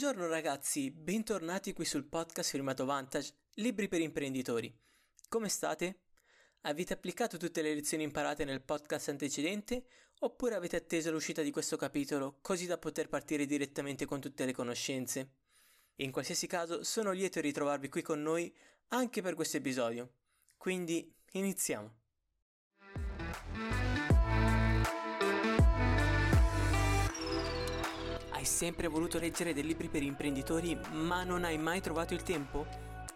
Buongiorno ragazzi, bentornati qui sul podcast firmato Vantage, Libri per imprenditori. Come state? Avete applicato tutte le lezioni imparate nel podcast antecedente oppure avete atteso l'uscita di questo capitolo così da poter partire direttamente con tutte le conoscenze? In qualsiasi caso sono lieto di ritrovarvi qui con noi anche per questo episodio. Quindi iniziamo. Sempre voluto leggere dei libri per imprenditori ma non hai mai trovato il tempo?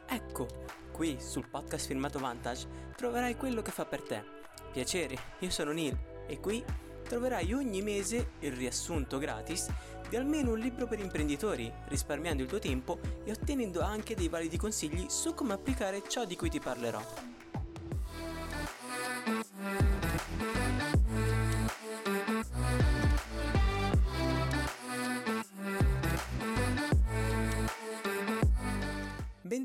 Ecco, qui sul podcast firmato Vantage troverai quello che fa per te. Piacere, io sono Neil e qui troverai ogni mese il riassunto gratis di almeno un libro per imprenditori, risparmiando il tuo tempo e ottenendo anche dei validi consigli su come applicare ciò di cui ti parlerò.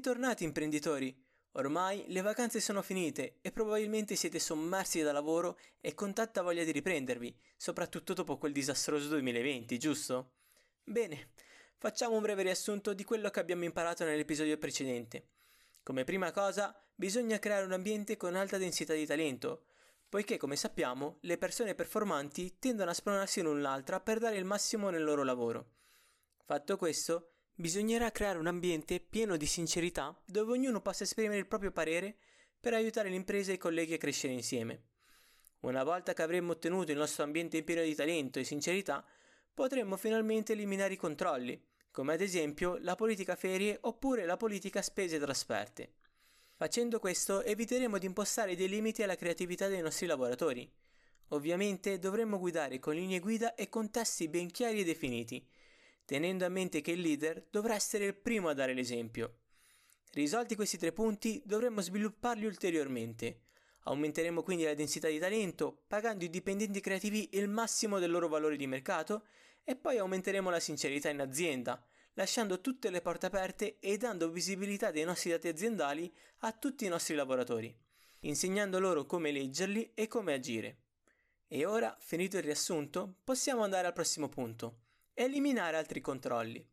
Bentornati imprenditori! Ormai le vacanze sono finite e probabilmente siete sommersi da lavoro e con tanta voglia di riprendervi, soprattutto dopo quel disastroso 2020, giusto? Bene, facciamo un breve riassunto di quello che abbiamo imparato nell'episodio precedente. Come prima cosa, bisogna creare un ambiente con alta densità di talento, poiché come sappiamo le persone performanti tendono a spronarsi l'un l'altra per dare il massimo nel loro lavoro. Fatto questo, Bisognerà creare un ambiente pieno di sincerità dove ognuno possa esprimere il proprio parere per aiutare l'impresa e i colleghi a crescere insieme. Una volta che avremo ottenuto il nostro ambiente pieno di talento e sincerità, potremo finalmente eliminare i controlli, come ad esempio la politica ferie oppure la politica spese e trasferte. Facendo questo eviteremo di impostare dei limiti alla creatività dei nostri lavoratori. Ovviamente dovremmo guidare con linee guida e contesti ben chiari e definiti, tenendo a mente che il leader dovrà essere il primo a dare l'esempio. Risolti questi tre punti dovremmo svilupparli ulteriormente. Aumenteremo quindi la densità di talento, pagando i dipendenti creativi il massimo del loro valore di mercato e poi aumenteremo la sincerità in azienda, lasciando tutte le porte aperte e dando visibilità dei nostri dati aziendali a tutti i nostri lavoratori, insegnando loro come leggerli e come agire. E ora, finito il riassunto, possiamo andare al prossimo punto, eliminare altri controlli.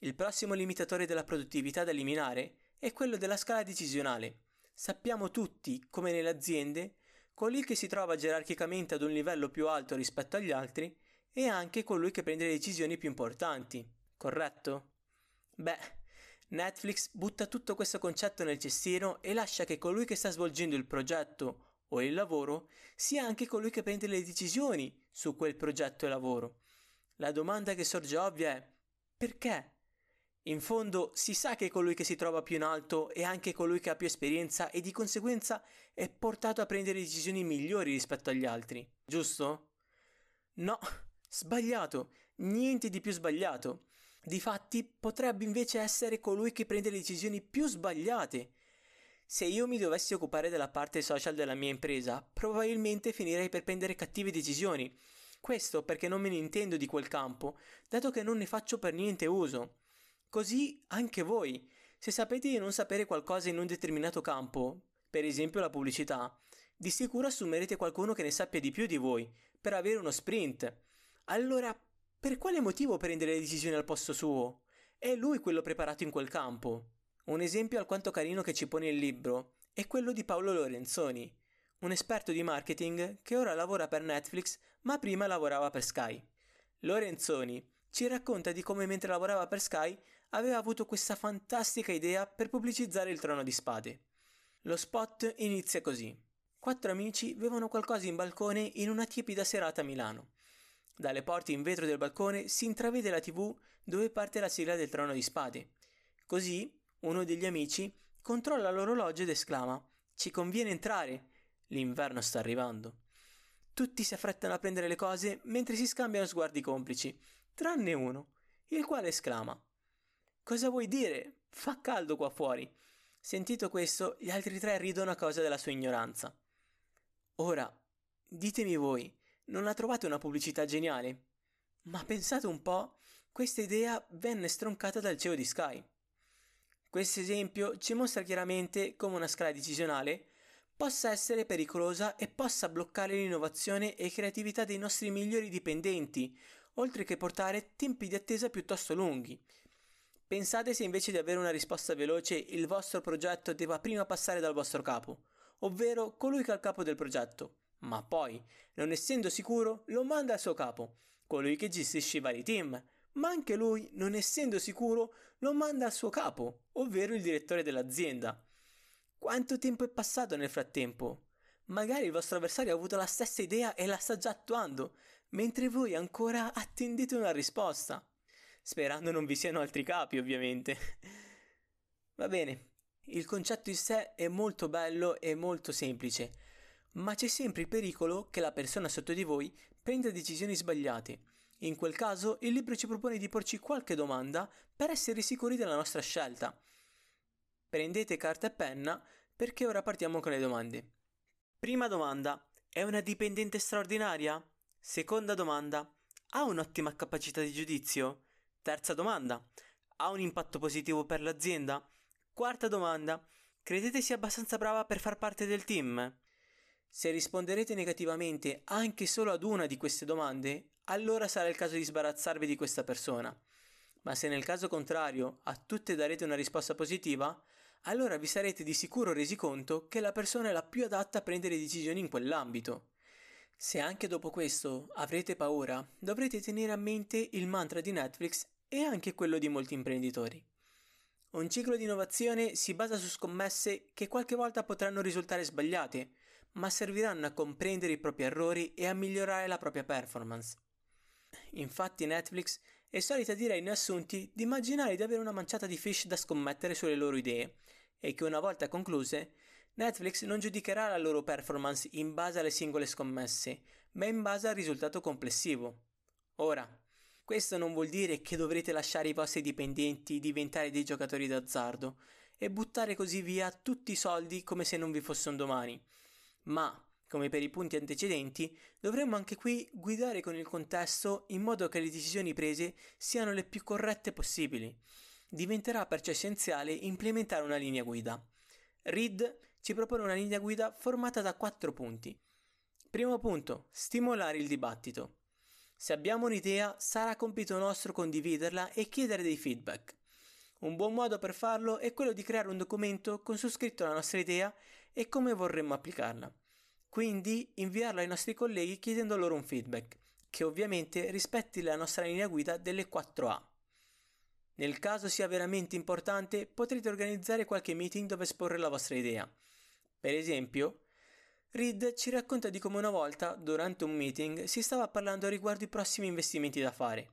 Il prossimo limitatore della produttività da eliminare è quello della scala decisionale. Sappiamo tutti come nelle aziende colui che si trova gerarchicamente ad un livello più alto rispetto agli altri è anche colui che prende le decisioni più importanti, corretto? Beh, Netflix butta tutto questo concetto nel cestino e lascia che colui che sta svolgendo il progetto o il lavoro sia anche colui che prende le decisioni su quel progetto e lavoro la domanda che sorge ovvia è perché? In fondo si sa che colui che si trova più in alto è anche colui che ha più esperienza e di conseguenza è portato a prendere decisioni migliori rispetto agli altri, giusto? No, sbagliato, niente di più sbagliato. Difatti potrebbe invece essere colui che prende le decisioni più sbagliate. Se io mi dovessi occupare della parte social della mia impresa, probabilmente finirei per prendere cattive decisioni questo perché non me ne intendo di quel campo, dato che non ne faccio per niente uso. Così anche voi, se sapete di non sapere qualcosa in un determinato campo, per esempio la pubblicità, di sicuro assumerete qualcuno che ne sappia di più di voi, per avere uno sprint. Allora, per quale motivo prendere le decisioni al posto suo? È lui quello preparato in quel campo. Un esempio alquanto carino che ci pone il libro è quello di Paolo Lorenzoni, un esperto di marketing che ora lavora per Netflix ma prima lavorava per Sky. Lorenzoni ci racconta di come mentre lavorava per Sky aveva avuto questa fantastica idea per pubblicizzare il trono di spade. Lo spot inizia così. Quattro amici bevono qualcosa in balcone in una tiepida serata a Milano. Dalle porte in vetro del balcone si intravede la tv dove parte la sigla del trono di spade. Così uno degli amici controlla l'orologio ed esclama Ci conviene entrare L'inverno sta arrivando. Tutti si affrettano a prendere le cose mentre si scambiano sguardi complici, tranne uno, il quale esclama Cosa vuoi dire? Fa caldo qua fuori. Sentito questo, gli altri tre ridono a causa della sua ignoranza. Ora, ditemi voi, non la trovate una pubblicità geniale? Ma pensate un po', questa idea venne stroncata dal CEO di Sky. Questo esempio ci mostra chiaramente come una scala decisionale possa essere pericolosa e possa bloccare l'innovazione e creatività dei nostri migliori dipendenti, oltre che portare tempi di attesa piuttosto lunghi. Pensate se invece di avere una risposta veloce il vostro progetto debba prima passare dal vostro capo, ovvero colui che è il capo del progetto, ma poi, non essendo sicuro, lo manda al suo capo, colui che gestisce i vari team, ma anche lui, non essendo sicuro, lo manda al suo capo, ovvero il direttore dell'azienda. Quanto tempo è passato nel frattempo? Magari il vostro avversario ha avuto la stessa idea e la sta già attuando, mentre voi ancora attendete una risposta. Sperando non vi siano altri capi, ovviamente. Va bene, il concetto in sé è molto bello e molto semplice, ma c'è sempre il pericolo che la persona sotto di voi prenda decisioni sbagliate. In quel caso il libro ci propone di porci qualche domanda per essere sicuri della nostra scelta. Prendete carta e penna perché ora partiamo con le domande. Prima domanda. È una dipendente straordinaria? Seconda domanda. Ha un'ottima capacità di giudizio? Terza domanda. Ha un impatto positivo per l'azienda? Quarta domanda. Credete sia abbastanza brava per far parte del team? Se risponderete negativamente anche solo ad una di queste domande, allora sarà il caso di sbarazzarvi di questa persona. Ma se nel caso contrario a tutte darete una risposta positiva, allora vi sarete di sicuro resi conto che la persona è la più adatta a prendere decisioni in quell'ambito. Se anche dopo questo avrete paura, dovrete tenere a mente il mantra di Netflix e anche quello di molti imprenditori. Un ciclo di innovazione si basa su scommesse che qualche volta potranno risultare sbagliate, ma serviranno a comprendere i propri errori e a migliorare la propria performance. Infatti Netflix è solita dire ai neoassunti di immaginare di avere una manciata di fish da scommettere sulle loro idee e che una volta concluse, Netflix non giudicherà la loro performance in base alle singole scommesse, ma in base al risultato complessivo. Ora, questo non vuol dire che dovrete lasciare i vostri dipendenti diventare dei giocatori d'azzardo e buttare così via tutti i soldi come se non vi fosse un domani. Ma, come per i punti antecedenti, dovremmo anche qui guidare con il contesto in modo che le decisioni prese siano le più corrette possibili. Diventerà perciò essenziale implementare una linea guida. Reed ci propone una linea guida formata da quattro punti. Primo punto, stimolare il dibattito. Se abbiamo un'idea, sarà compito nostro condividerla e chiedere dei feedback. Un buon modo per farlo è quello di creare un documento con su scritto la nostra idea e come vorremmo applicarla. Quindi inviarlo ai nostri colleghi chiedendo loro un feedback, che ovviamente rispetti la nostra linea guida delle 4A. Nel caso sia veramente importante, potrete organizzare qualche meeting dove esporre la vostra idea. Per esempio, Reed ci racconta di come una volta, durante un meeting, si stava parlando riguardo i prossimi investimenti da fare.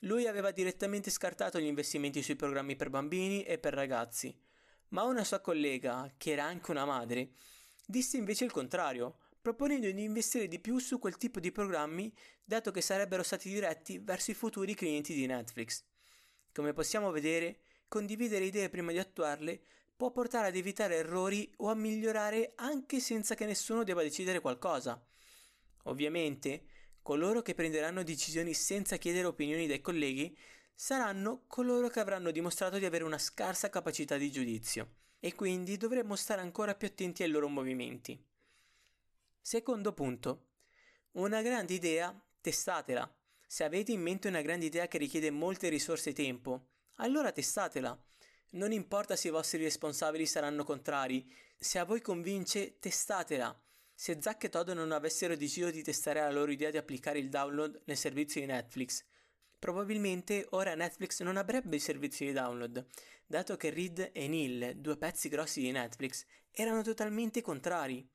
Lui aveva direttamente scartato gli investimenti sui programmi per bambini e per ragazzi, ma una sua collega, che era anche una madre, disse invece il contrario, proponendo di investire di più su quel tipo di programmi, dato che sarebbero stati diretti verso i futuri clienti di Netflix. Come possiamo vedere, condividere idee prima di attuarle può portare ad evitare errori o a migliorare anche senza che nessuno debba decidere qualcosa. Ovviamente, coloro che prenderanno decisioni senza chiedere opinioni dai colleghi saranno coloro che avranno dimostrato di avere una scarsa capacità di giudizio e quindi dovremmo stare ancora più attenti ai loro movimenti. Secondo punto. Una grande idea, testatela. Se avete in mente una grande idea che richiede molte risorse e tempo, allora testatela. Non importa se i vostri responsabili saranno contrari, se a voi convince, testatela. Se Zack e Todd non avessero deciso di testare la loro idea di applicare il download nel servizio di Netflix, probabilmente ora Netflix non avrebbe il servizio di download, dato che Reed e Neil, due pezzi grossi di Netflix, erano totalmente contrari.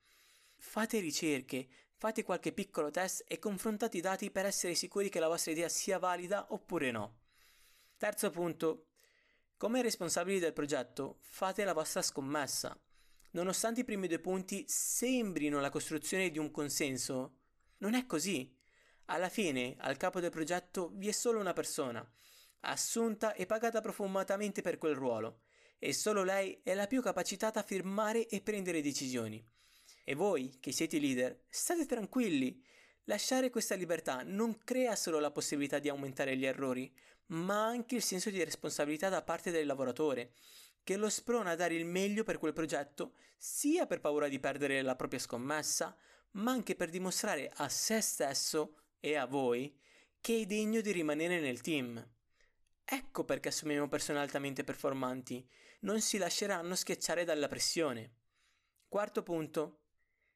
Fate ricerche, fate qualche piccolo test e confrontate i dati per essere sicuri che la vostra idea sia valida oppure no. Terzo punto, come responsabili del progetto, fate la vostra scommessa. Nonostante i primi due punti sembrino la costruzione di un consenso, non è così. Alla fine, al capo del progetto vi è solo una persona, assunta e pagata profumatamente per quel ruolo, e solo lei è la più capacitata a firmare e prendere decisioni. E voi, che siete leader, state tranquilli. Lasciare questa libertà non crea solo la possibilità di aumentare gli errori, ma anche il senso di responsabilità da parte del lavoratore, che lo sprona a dare il meglio per quel progetto, sia per paura di perdere la propria scommessa, ma anche per dimostrare a se stesso e a voi che è degno di rimanere nel team. Ecco perché assumiamo persone altamente performanti. Non si lasceranno schiacciare dalla pressione. Quarto punto.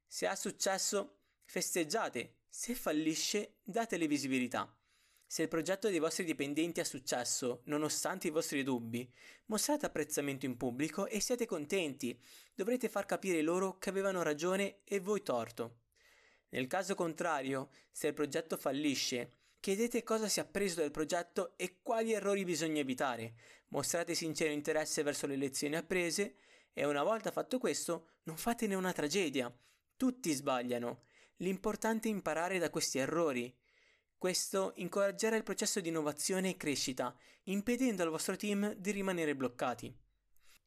Se ha successo, festeggiate. Se fallisce, datele visibilità. Se il progetto dei vostri dipendenti ha successo, nonostante i vostri dubbi, mostrate apprezzamento in pubblico e siete contenti. Dovrete far capire loro che avevano ragione e voi torto. Nel caso contrario, se il progetto fallisce, chiedete cosa si è appreso dal progetto e quali errori bisogna evitare. Mostrate sincero interesse verso le lezioni apprese e una volta fatto questo, non fatene una tragedia. Tutti sbagliano. L'importante è imparare da questi errori. Questo incoraggerà il processo di innovazione e crescita, impedendo al vostro team di rimanere bloccati.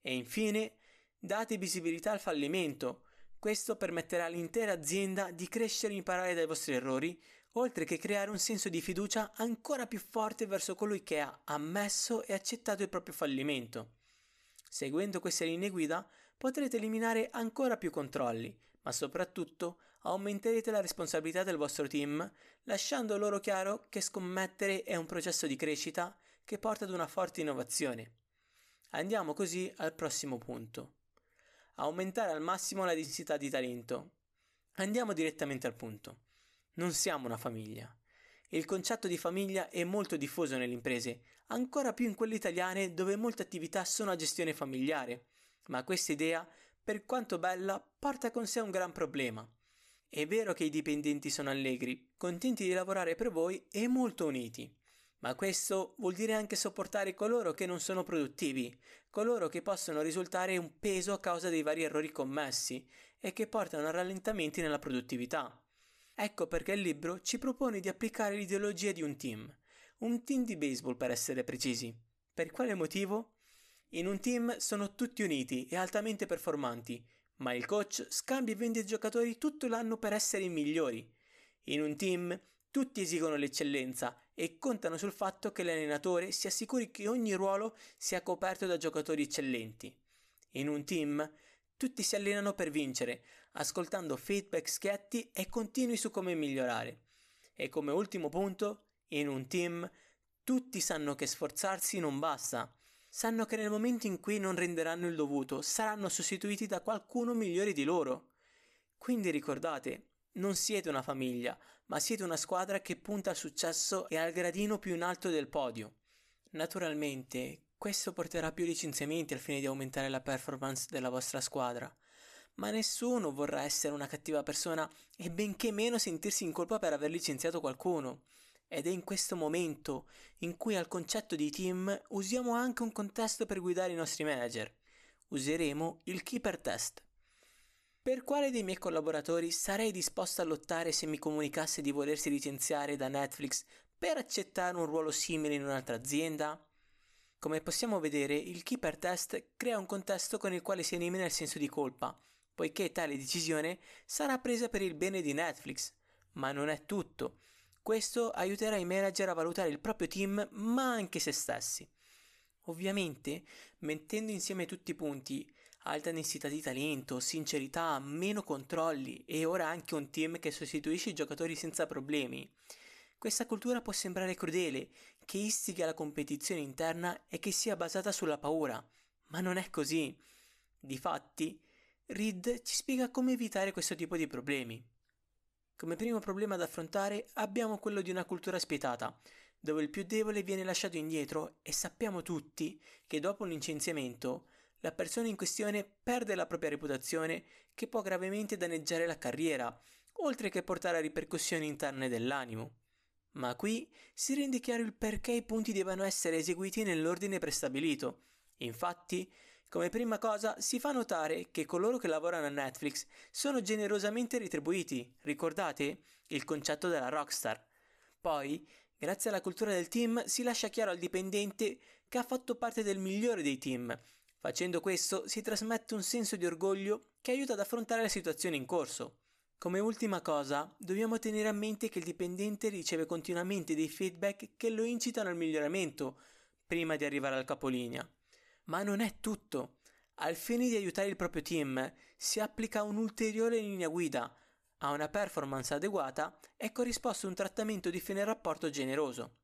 E infine, date visibilità al fallimento. Questo permetterà all'intera azienda di crescere e imparare dai vostri errori, oltre che creare un senso di fiducia ancora più forte verso colui che ha ammesso e accettato il proprio fallimento. Seguendo queste linee guida potrete eliminare ancora più controlli, ma soprattutto aumenterete la responsabilità del vostro team, lasciando loro chiaro che scommettere è un processo di crescita che porta ad una forte innovazione. Andiamo così al prossimo punto. Aumentare al massimo la densità di talento. Andiamo direttamente al punto. Non siamo una famiglia. Il concetto di famiglia è molto diffuso nelle imprese, ancora più in quelle italiane dove molte attività sono a gestione familiare, ma questa idea, per quanto bella, porta con sé un gran problema. È vero che i dipendenti sono allegri, contenti di lavorare per voi e molto uniti. Ma questo vuol dire anche sopportare coloro che non sono produttivi, coloro che possono risultare un peso a causa dei vari errori commessi e che portano a rallentamenti nella produttività. Ecco perché il libro ci propone di applicare l'ideologia di un team, un team di baseball per essere precisi. Per quale motivo? In un team sono tutti uniti e altamente performanti, ma il coach scambia e vende i giocatori tutto l'anno per essere i migliori. In un team tutti esigono l'eccellenza e contano sul fatto che l'allenatore si assicuri che ogni ruolo sia coperto da giocatori eccellenti. In un team tutti si allenano per vincere, ascoltando feedback schietti e continui su come migliorare. E come ultimo punto, in un team tutti sanno che sforzarsi non basta, sanno che nel momento in cui non renderanno il dovuto saranno sostituiti da qualcuno migliore di loro. Quindi ricordate, non siete una famiglia, ma siete una squadra che punta al successo e al gradino più in alto del podio. Naturalmente, questo porterà più licenziamenti al fine di aumentare la performance della vostra squadra. Ma nessuno vorrà essere una cattiva persona e benché meno sentirsi in colpa per aver licenziato qualcuno. Ed è in questo momento in cui al concetto di team usiamo anche un contesto per guidare i nostri manager. Useremo il Keeper Test. Per quale dei miei collaboratori sarei disposto a lottare se mi comunicasse di volersi licenziare da Netflix per accettare un ruolo simile in un'altra azienda? Come possiamo vedere, il Keeper Test crea un contesto con il quale si elimina il senso di colpa, poiché tale decisione sarà presa per il bene di Netflix. Ma non è tutto. Questo aiuterà i manager a valutare il proprio team, ma anche se stessi. Ovviamente, mettendo insieme tutti i punti, alta densità di talento, sincerità, meno controlli e ora anche un team che sostituisce i giocatori senza problemi. Questa cultura può sembrare crudele, che istiga la competizione interna e che sia basata sulla paura, ma non è così. Difatti, Reed ci spiega come evitare questo tipo di problemi. Come primo problema da affrontare abbiamo quello di una cultura spietata, dove il più debole viene lasciato indietro e sappiamo tutti che dopo un licenziamento la persona in questione perde la propria reputazione che può gravemente danneggiare la carriera, oltre che portare a ripercussioni interne dell'animo. Ma qui si rende chiaro il perché i punti debbano essere eseguiti nell'ordine prestabilito. Infatti, come prima cosa si fa notare che coloro che lavorano a Netflix sono generosamente retribuiti, ricordate il concetto della rockstar. Poi, grazie alla cultura del team, si lascia chiaro al dipendente che ha fatto parte del migliore dei team. Facendo questo si trasmette un senso di orgoglio che aiuta ad affrontare la situazione in corso. Come ultima cosa, dobbiamo tenere a mente che il dipendente riceve continuamente dei feedback che lo incitano al miglioramento prima di arrivare al capolinea. Ma non è tutto. Al fine di aiutare il proprio team, si applica un'ulteriore linea guida. A una performance adeguata è corrisposto un trattamento di fine rapporto generoso.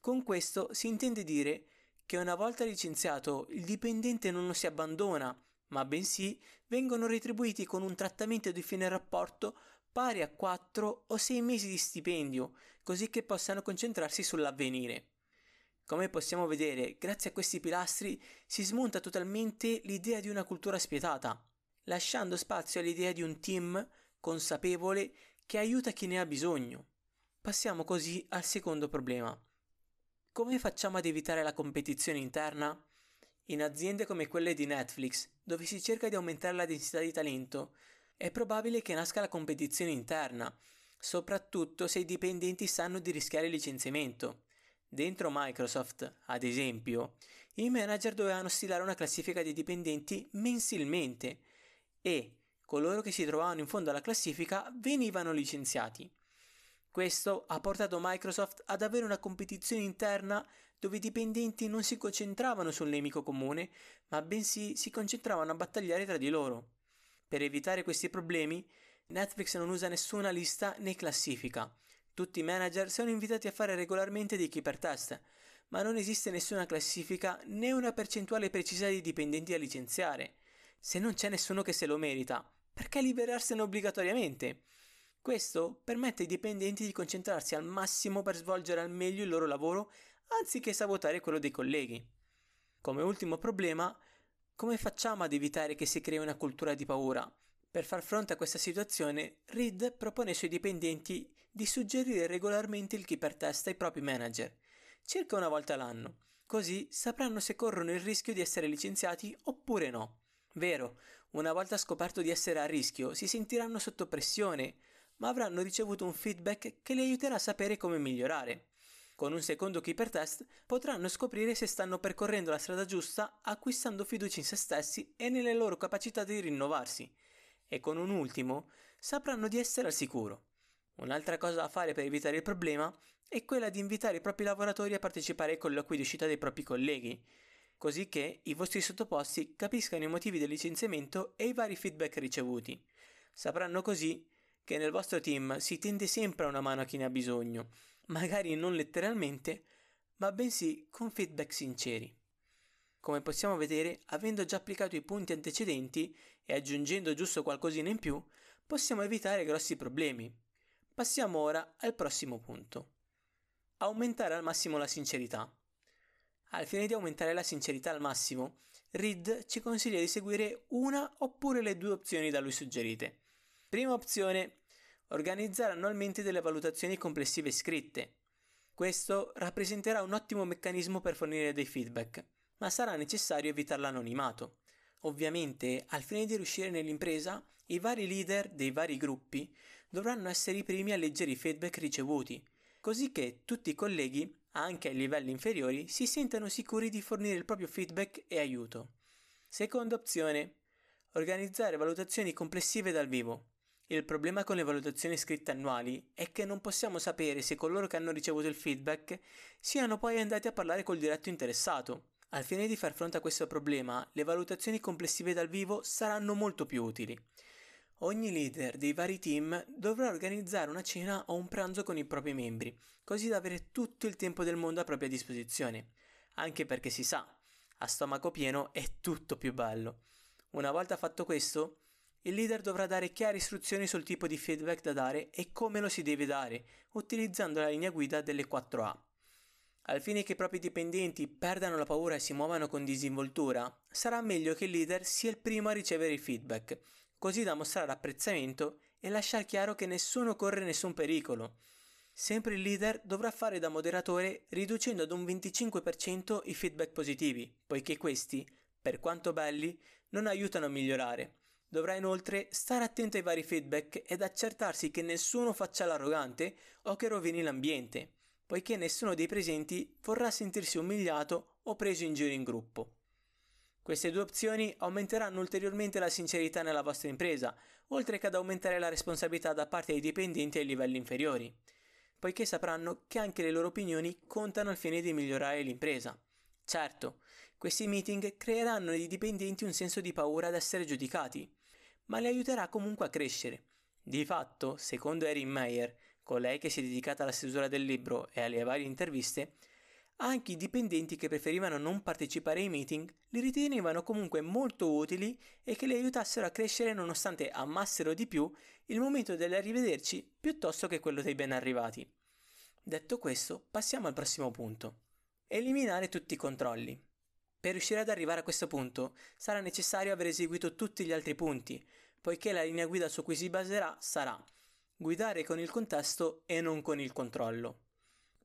Con questo si intende dire che una volta licenziato il dipendente non si abbandona, ma bensì vengono retribuiti con un trattamento di fine rapporto pari a 4 o 6 mesi di stipendio, così che possano concentrarsi sull'avvenire. Come possiamo vedere, grazie a questi pilastri si smonta totalmente l'idea di una cultura spietata, lasciando spazio all'idea di un team consapevole che aiuta chi ne ha bisogno. Passiamo così al secondo problema. Come facciamo ad evitare la competizione interna? In aziende come quelle di Netflix, dove si cerca di aumentare la densità di talento, è probabile che nasca la competizione interna, soprattutto se i dipendenti sanno di rischiare il licenziamento. Dentro Microsoft, ad esempio, i manager dovevano stilare una classifica dei dipendenti mensilmente e coloro che si trovavano in fondo alla classifica venivano licenziati. Questo ha portato Microsoft ad avere una competizione interna dove i dipendenti non si concentravano sul nemico comune, ma bensì si concentravano a battagliare tra di loro. Per evitare questi problemi, Netflix non usa nessuna lista né classifica, tutti i manager sono invitati a fare regolarmente dei keeper test, ma non esiste nessuna classifica né una percentuale precisa di dipendenti da licenziare. Se non c'è nessuno che se lo merita, perché liberarsene obbligatoriamente? Questo permette ai dipendenti di concentrarsi al massimo per svolgere al meglio il loro lavoro anziché sabotare quello dei colleghi. Come ultimo problema, come facciamo ad evitare che si crei una cultura di paura? Per far fronte a questa situazione, Reed propone ai suoi dipendenti di suggerire regolarmente il keeper test ai propri manager, circa una volta l'anno, così sapranno se corrono il rischio di essere licenziati oppure no. Vero, una volta scoperto di essere a rischio, si sentiranno sotto pressione, ma avranno ricevuto un feedback che li aiuterà a sapere come migliorare. Con un secondo keeper test potranno scoprire se stanno percorrendo la strada giusta acquistando fiducia in se stessi e nelle loro capacità di rinnovarsi. E con un ultimo sapranno di essere al sicuro. Un'altra cosa da fare per evitare il problema è quella di invitare i propri lavoratori a partecipare ai colloqui di uscita dei propri colleghi, così che i vostri sottoposti capiscano i motivi del licenziamento e i vari feedback ricevuti. Sapranno così che nel vostro team si tende sempre a una mano a chi ne ha bisogno, magari non letteralmente, ma bensì con feedback sinceri. Come possiamo vedere, avendo già applicato i punti antecedenti e aggiungendo giusto qualcosina in più, possiamo evitare grossi problemi, Passiamo ora al prossimo punto. Aumentare al massimo la sincerità. Al fine di aumentare la sincerità al massimo, Reed ci consiglia di seguire una oppure le due opzioni da lui suggerite. Prima opzione, organizzare annualmente delle valutazioni complessive scritte. Questo rappresenterà un ottimo meccanismo per fornire dei feedback, ma sarà necessario evitare l'anonimato. Ovviamente, al fine di riuscire nell'impresa, i vari leader dei vari gruppi dovranno essere i primi a leggere i feedback ricevuti, così che tutti i colleghi, anche ai livelli inferiori, si sentano sicuri di fornire il proprio feedback e aiuto. Seconda opzione. Organizzare valutazioni complessive dal vivo. Il problema con le valutazioni scritte annuali è che non possiamo sapere se coloro che hanno ricevuto il feedback siano poi andati a parlare col diretto interessato. Al fine di far fronte a questo problema, le valutazioni complessive dal vivo saranno molto più utili. Ogni leader dei vari team dovrà organizzare una cena o un pranzo con i propri membri, così da avere tutto il tempo del mondo a propria disposizione. Anche perché si sa, a stomaco pieno è tutto più bello. Una volta fatto questo, il leader dovrà dare chiare istruzioni sul tipo di feedback da dare e come lo si deve dare, utilizzando la linea guida delle 4A. Al fine che i propri dipendenti perdano la paura e si muovano con disinvoltura, sarà meglio che il leader sia il primo a ricevere il feedback così da mostrare apprezzamento e lasciare chiaro che nessuno corre nessun pericolo. Sempre il leader dovrà fare da moderatore riducendo ad un 25% i feedback positivi, poiché questi, per quanto belli, non aiutano a migliorare. Dovrà inoltre stare attento ai vari feedback ed accertarsi che nessuno faccia l'arrogante o che rovini l'ambiente, poiché nessuno dei presenti vorrà sentirsi umiliato o preso in giro in gruppo. Queste due opzioni aumenteranno ulteriormente la sincerità nella vostra impresa, oltre che ad aumentare la responsabilità da parte dei dipendenti ai livelli inferiori, poiché sapranno che anche le loro opinioni contano al fine di migliorare l'impresa. Certo, questi meeting creeranno nei dipendenti un senso di paura ad essere giudicati, ma li aiuterà comunque a crescere. Di fatto, secondo Erin Meyer, colei che si è dedicata alla stesura del libro e alle varie interviste, anche i dipendenti che preferivano non partecipare ai meeting li ritenevano comunque molto utili e che li aiutassero a crescere nonostante amassero di più il momento dell'arrivederci piuttosto che quello dei ben arrivati. Detto questo, passiamo al prossimo punto. Eliminare tutti i controlli. Per riuscire ad arrivare a questo punto sarà necessario aver eseguito tutti gli altri punti, poiché la linea guida su cui si baserà sarà guidare con il contesto e non con il controllo.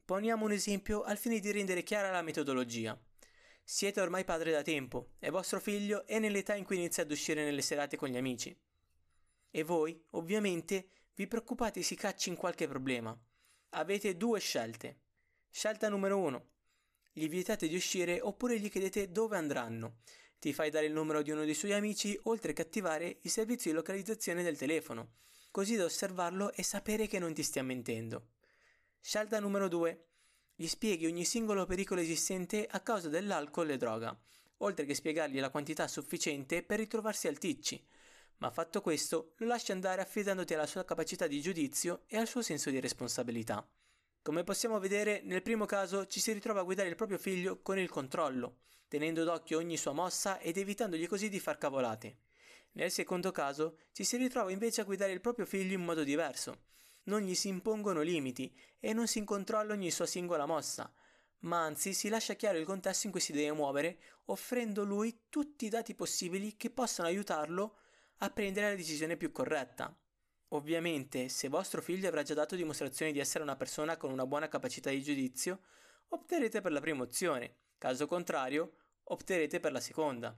Poniamo un esempio al fine di rendere chiara la metodologia. Siete ormai padre da tempo e vostro figlio è nell'età in cui inizia ad uscire nelle serate con gli amici. E voi, ovviamente, vi preoccupate si cacci in qualche problema. Avete due scelte. Scelta numero uno. Gli vietate di uscire oppure gli chiedete dove andranno. Ti fai dare il numero di uno dei suoi amici oltre che attivare il servizio di localizzazione del telefono, così da osservarlo e sapere che non ti stia mentendo. Scelta numero 2. Gli spieghi ogni singolo pericolo esistente a causa dell'alcol e droga, oltre che spiegargli la quantità sufficiente per ritrovarsi al ticci. Ma fatto questo, lo lasci andare affidandoti alla sua capacità di giudizio e al suo senso di responsabilità. Come possiamo vedere, nel primo caso ci si ritrova a guidare il proprio figlio con il controllo, tenendo d'occhio ogni sua mossa ed evitandogli così di far cavolate. Nel secondo caso ci si ritrova invece a guidare il proprio figlio in modo diverso, non gli si impongono limiti e non si controlla ogni sua singola mossa, ma anzi si lascia chiaro il contesto in cui si deve muovere, offrendo lui tutti i dati possibili che possano aiutarlo a prendere la decisione più corretta. Ovviamente, se vostro figlio avrà già dato dimostrazione di essere una persona con una buona capacità di giudizio, opterete per la prima opzione, caso contrario, opterete per la seconda.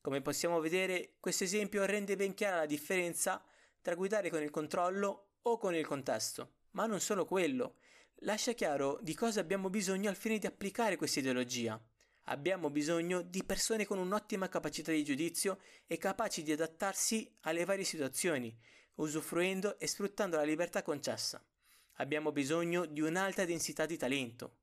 Come possiamo vedere, questo esempio rende ben chiara la differenza tra guidare con il controllo o con il contesto. Ma non solo quello. Lascia chiaro di cosa abbiamo bisogno al fine di applicare questa ideologia. Abbiamo bisogno di persone con un'ottima capacità di giudizio e capaci di adattarsi alle varie situazioni, usufruendo e sfruttando la libertà concessa. Abbiamo bisogno di un'alta densità di talento.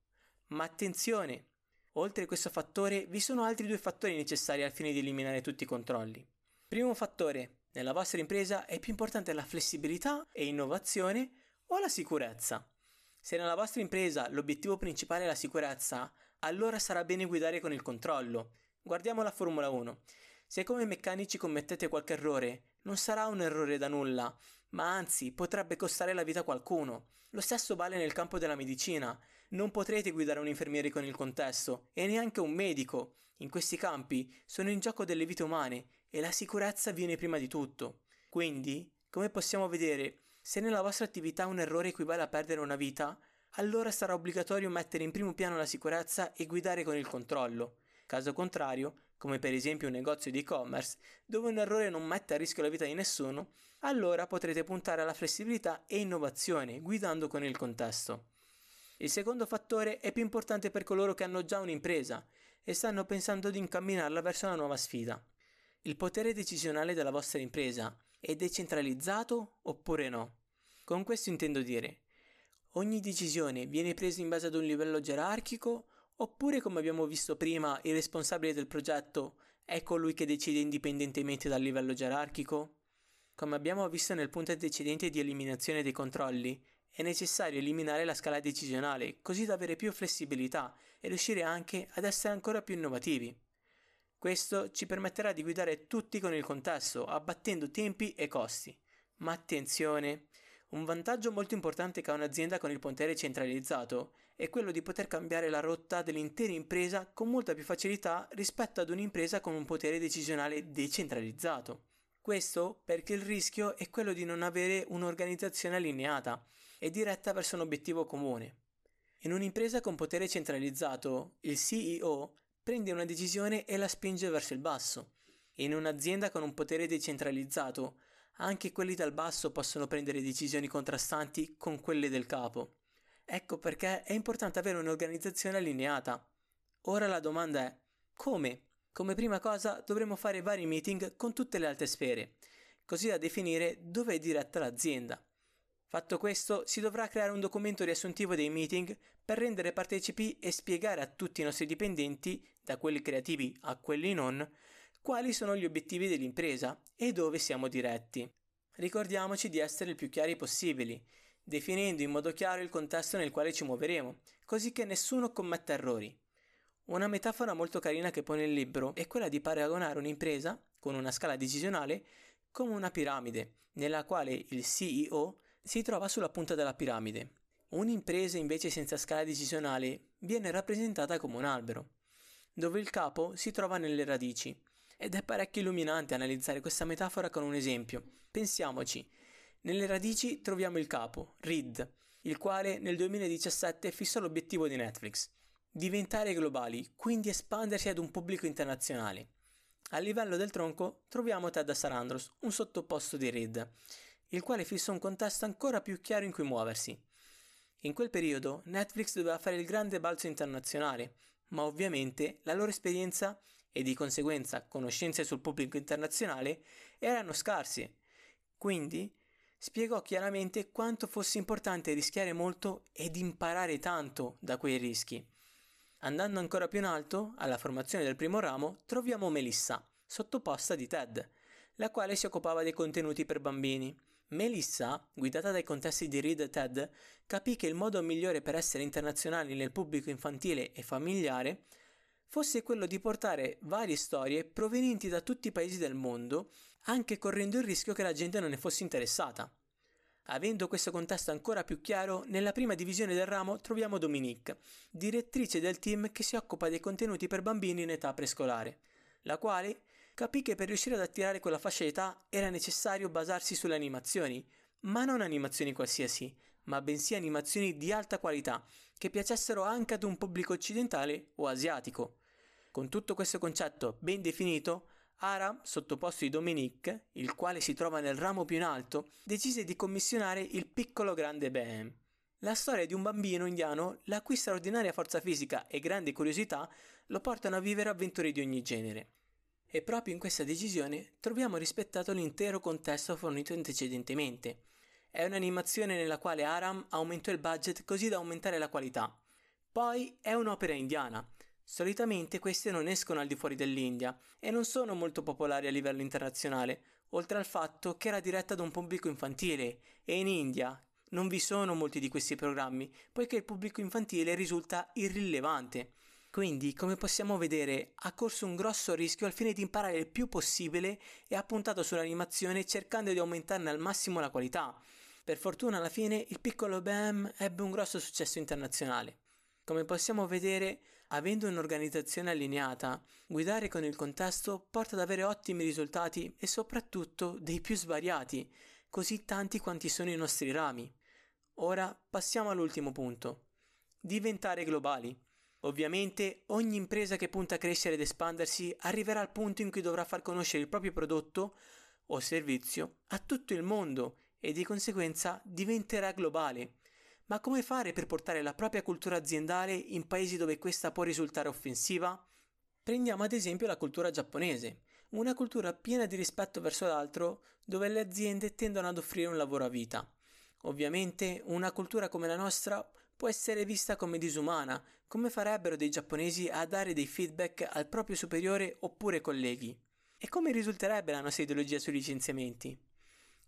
Ma attenzione! Oltre a questo fattore, vi sono altri due fattori necessari al fine di eliminare tutti i controlli. Primo fattore, nella vostra impresa è più importante la flessibilità e innovazione o la sicurezza? Se nella vostra impresa l'obiettivo principale è la sicurezza, allora sarà bene guidare con il controllo. Guardiamo la Formula 1. Se come meccanici commettete qualche errore, non sarà un errore da nulla, ma anzi potrebbe costare la vita a qualcuno. Lo stesso vale nel campo della medicina. Non potrete guidare un infermiere con il contesto e neanche un medico. In questi campi sono in gioco delle vite umane e la sicurezza viene prima di tutto. Quindi, come possiamo vedere, se nella vostra attività un errore equivale a perdere una vita, allora sarà obbligatorio mettere in primo piano la sicurezza e guidare con il controllo. Caso contrario, come per esempio un negozio di e-commerce, dove un errore non mette a rischio la vita di nessuno, allora potrete puntare alla flessibilità e innovazione, guidando con il contesto. Il secondo fattore è più importante per coloro che hanno già un'impresa e stanno pensando di incamminarla verso una nuova sfida. Il potere decisionale della vostra impresa è decentralizzato oppure no? Con questo intendo dire, ogni decisione viene presa in base ad un livello gerarchico oppure come abbiamo visto prima il responsabile del progetto è colui che decide indipendentemente dal livello gerarchico? Come abbiamo visto nel punto antecedente di eliminazione dei controlli, è necessario eliminare la scala decisionale così da avere più flessibilità e riuscire anche ad essere ancora più innovativi. Questo ci permetterà di guidare tutti con il contesto, abbattendo tempi e costi. Ma attenzione! Un vantaggio molto importante che ha un'azienda con il potere centralizzato è quello di poter cambiare la rotta dell'intera impresa con molta più facilità rispetto ad un'impresa con un potere decisionale decentralizzato. Questo perché il rischio è quello di non avere un'organizzazione allineata e diretta verso un obiettivo comune. In un'impresa con potere centralizzato, il CEO prende una decisione e la spinge verso il basso. In un'azienda con un potere decentralizzato, anche quelli dal basso possono prendere decisioni contrastanti con quelle del capo. Ecco perché è importante avere un'organizzazione allineata. Ora la domanda è come? Come prima cosa dovremo fare vari meeting con tutte le altre sfere, così da definire dove è diretta l'azienda. Fatto questo, si dovrà creare un documento riassuntivo dei meeting per rendere partecipi e spiegare a tutti i nostri dipendenti da quelli creativi a quelli non, quali sono gli obiettivi dell'impresa e dove siamo diretti. Ricordiamoci di essere il più chiari possibili. definendo in modo chiaro il contesto nel quale ci muoveremo, così che nessuno commetta errori. Una metafora molto carina che pone il libro è quella di paragonare un'impresa, con una scala decisionale, come una piramide, nella quale il CEO si trova sulla punta della piramide. Un'impresa invece senza scala decisionale viene rappresentata come un albero, dove il capo si trova nelle radici. Ed è parecchio illuminante analizzare questa metafora con un esempio. Pensiamoci, nelle radici troviamo il capo, Reed, il quale nel 2017 fissò l'obiettivo di Netflix, diventare globali, quindi espandersi ad un pubblico internazionale. A livello del tronco troviamo Ted Sarandros, un sottoposto di Reed, il quale fissò un contesto ancora più chiaro in cui muoversi. In quel periodo Netflix doveva fare il grande balzo internazionale, ma ovviamente la loro esperienza e di conseguenza conoscenze sul pubblico internazionale erano scarse. Quindi spiegò chiaramente quanto fosse importante rischiare molto ed imparare tanto da quei rischi. Andando ancora più in alto, alla formazione del primo ramo, troviamo Melissa, sottoposta di Ted, la quale si occupava dei contenuti per bambini. Melissa, guidata dai contesti di Reed e Ted, capì che il modo migliore per essere internazionali nel pubblico infantile e familiare fosse quello di portare varie storie provenienti da tutti i paesi del mondo, anche correndo il rischio che la gente non ne fosse interessata. Avendo questo contesto ancora più chiaro, nella prima divisione del ramo troviamo Dominique, direttrice del team che si occupa dei contenuti per bambini in età prescolare, la quale capì che per riuscire ad attirare quella fascia d'età era necessario basarsi sulle animazioni, ma non animazioni qualsiasi, ma bensì animazioni di alta qualità, che piacessero anche ad un pubblico occidentale o asiatico. Con tutto questo concetto ben definito, Aram, sottoposto di Dominique, il quale si trova nel ramo più in alto, decise di commissionare il piccolo grande Ben. La storia di un bambino indiano la cui straordinaria forza fisica e grande curiosità lo portano a vivere avventure di ogni genere. E proprio in questa decisione troviamo rispettato l'intero contesto fornito antecedentemente. È un'animazione nella quale Aram aumentò il budget così da aumentare la qualità. Poi è un'opera indiana, Solitamente queste non escono al di fuori dell'India e non sono molto popolari a livello internazionale, oltre al fatto che era diretta da un pubblico infantile e in India non vi sono molti di questi programmi, poiché il pubblico infantile risulta irrilevante. Quindi, come possiamo vedere, ha corso un grosso rischio al fine di imparare il più possibile e ha puntato sull'animazione cercando di aumentarne al massimo la qualità. Per fortuna alla fine il piccolo Bam ebbe un grosso successo internazionale. Come possiamo vedere, Avendo un'organizzazione allineata, guidare con il contesto porta ad avere ottimi risultati e soprattutto dei più svariati, così tanti quanti sono i nostri rami. Ora passiamo all'ultimo punto. Diventare globali. Ovviamente ogni impresa che punta a crescere ed espandersi arriverà al punto in cui dovrà far conoscere il proprio prodotto o servizio a tutto il mondo e di conseguenza diventerà globale. Ma come fare per portare la propria cultura aziendale in paesi dove questa può risultare offensiva? Prendiamo ad esempio la cultura giapponese, una cultura piena di rispetto verso l'altro dove le aziende tendono ad offrire un lavoro a vita. Ovviamente una cultura come la nostra può essere vista come disumana, come farebbero dei giapponesi a dare dei feedback al proprio superiore oppure colleghi. E come risulterebbe la nostra ideologia sui licenziamenti?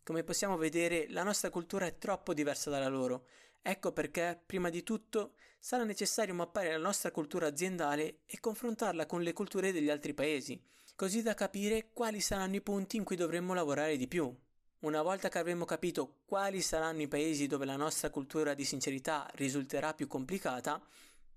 Come possiamo vedere, la nostra cultura è troppo diversa dalla loro Ecco perché, prima di tutto, sarà necessario mappare la nostra cultura aziendale e confrontarla con le culture degli altri paesi, così da capire quali saranno i punti in cui dovremmo lavorare di più. Una volta che avremo capito quali saranno i paesi dove la nostra cultura di sincerità risulterà più complicata,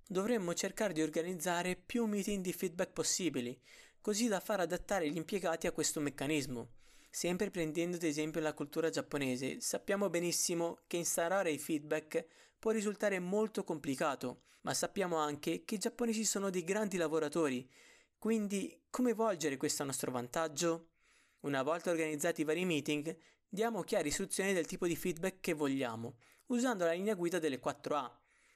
dovremmo cercare di organizzare più meeting di feedback possibili, così da far adattare gli impiegati a questo meccanismo. Sempre prendendo ad esempio la cultura giapponese, sappiamo benissimo che instaurare i feedback può risultare molto complicato, ma sappiamo anche che i giapponesi sono dei grandi lavoratori, quindi come volgere questo a nostro vantaggio? Una volta organizzati i vari meeting, diamo chiare istruzioni del tipo di feedback che vogliamo, usando la linea guida delle 4A.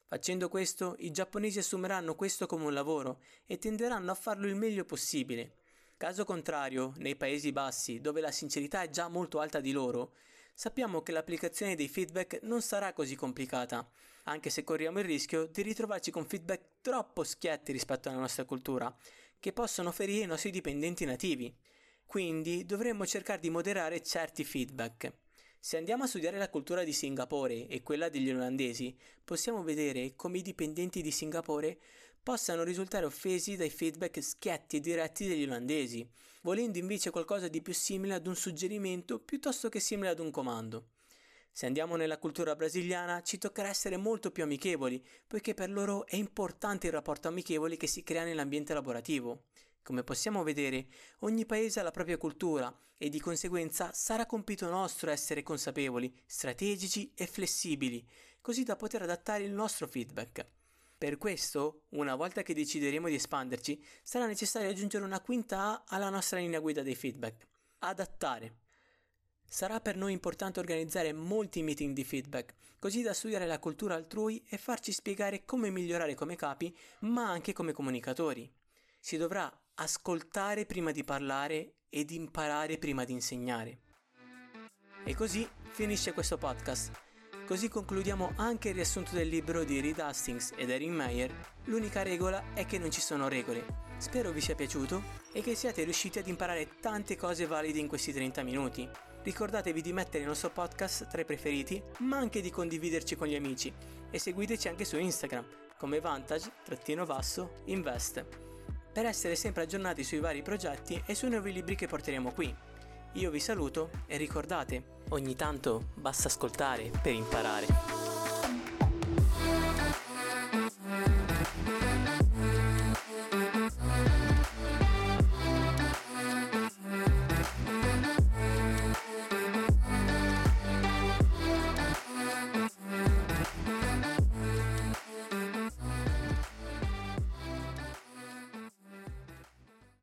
Facendo questo, i giapponesi assumeranno questo come un lavoro e tenderanno a farlo il meglio possibile. Caso contrario, nei Paesi Bassi, dove la sincerità è già molto alta di loro, sappiamo che l'applicazione dei feedback non sarà così complicata, anche se corriamo il rischio di ritrovarci con feedback troppo schietti rispetto alla nostra cultura, che possono ferire i nostri dipendenti nativi. Quindi dovremmo cercare di moderare certi feedback. Se andiamo a studiare la cultura di Singapore e quella degli olandesi, possiamo vedere come i dipendenti di Singapore possano risultare offesi dai feedback schietti e diretti degli olandesi, volendo invece qualcosa di più simile ad un suggerimento piuttosto che simile ad un comando. Se andiamo nella cultura brasiliana ci toccherà essere molto più amichevoli, poiché per loro è importante il rapporto amichevole che si crea nell'ambiente lavorativo. Come possiamo vedere, ogni paese ha la propria cultura e di conseguenza sarà compito nostro essere consapevoli, strategici e flessibili, così da poter adattare il nostro feedback. Per questo, una volta che decideremo di espanderci, sarà necessario aggiungere una quinta A alla nostra linea guida dei feedback. Adattare. Sarà per noi importante organizzare molti meeting di feedback, così da studiare la cultura altrui e farci spiegare come migliorare come capi, ma anche come comunicatori. Si dovrà ascoltare prima di parlare ed imparare prima di insegnare. E così finisce questo podcast. Così concludiamo anche il riassunto del libro di Reed Hastings ed Erin Meyer. L'unica regola è che non ci sono regole. Spero vi sia piaciuto e che siate riusciti ad imparare tante cose valide in questi 30 minuti. Ricordatevi di mettere il nostro podcast tra i preferiti, ma anche di condividerci con gli amici e seguiteci anche su Instagram come vantage-invest per essere sempre aggiornati sui vari progetti e sui nuovi libri che porteremo qui. Io vi saluto e ricordate, ogni tanto basta ascoltare per imparare.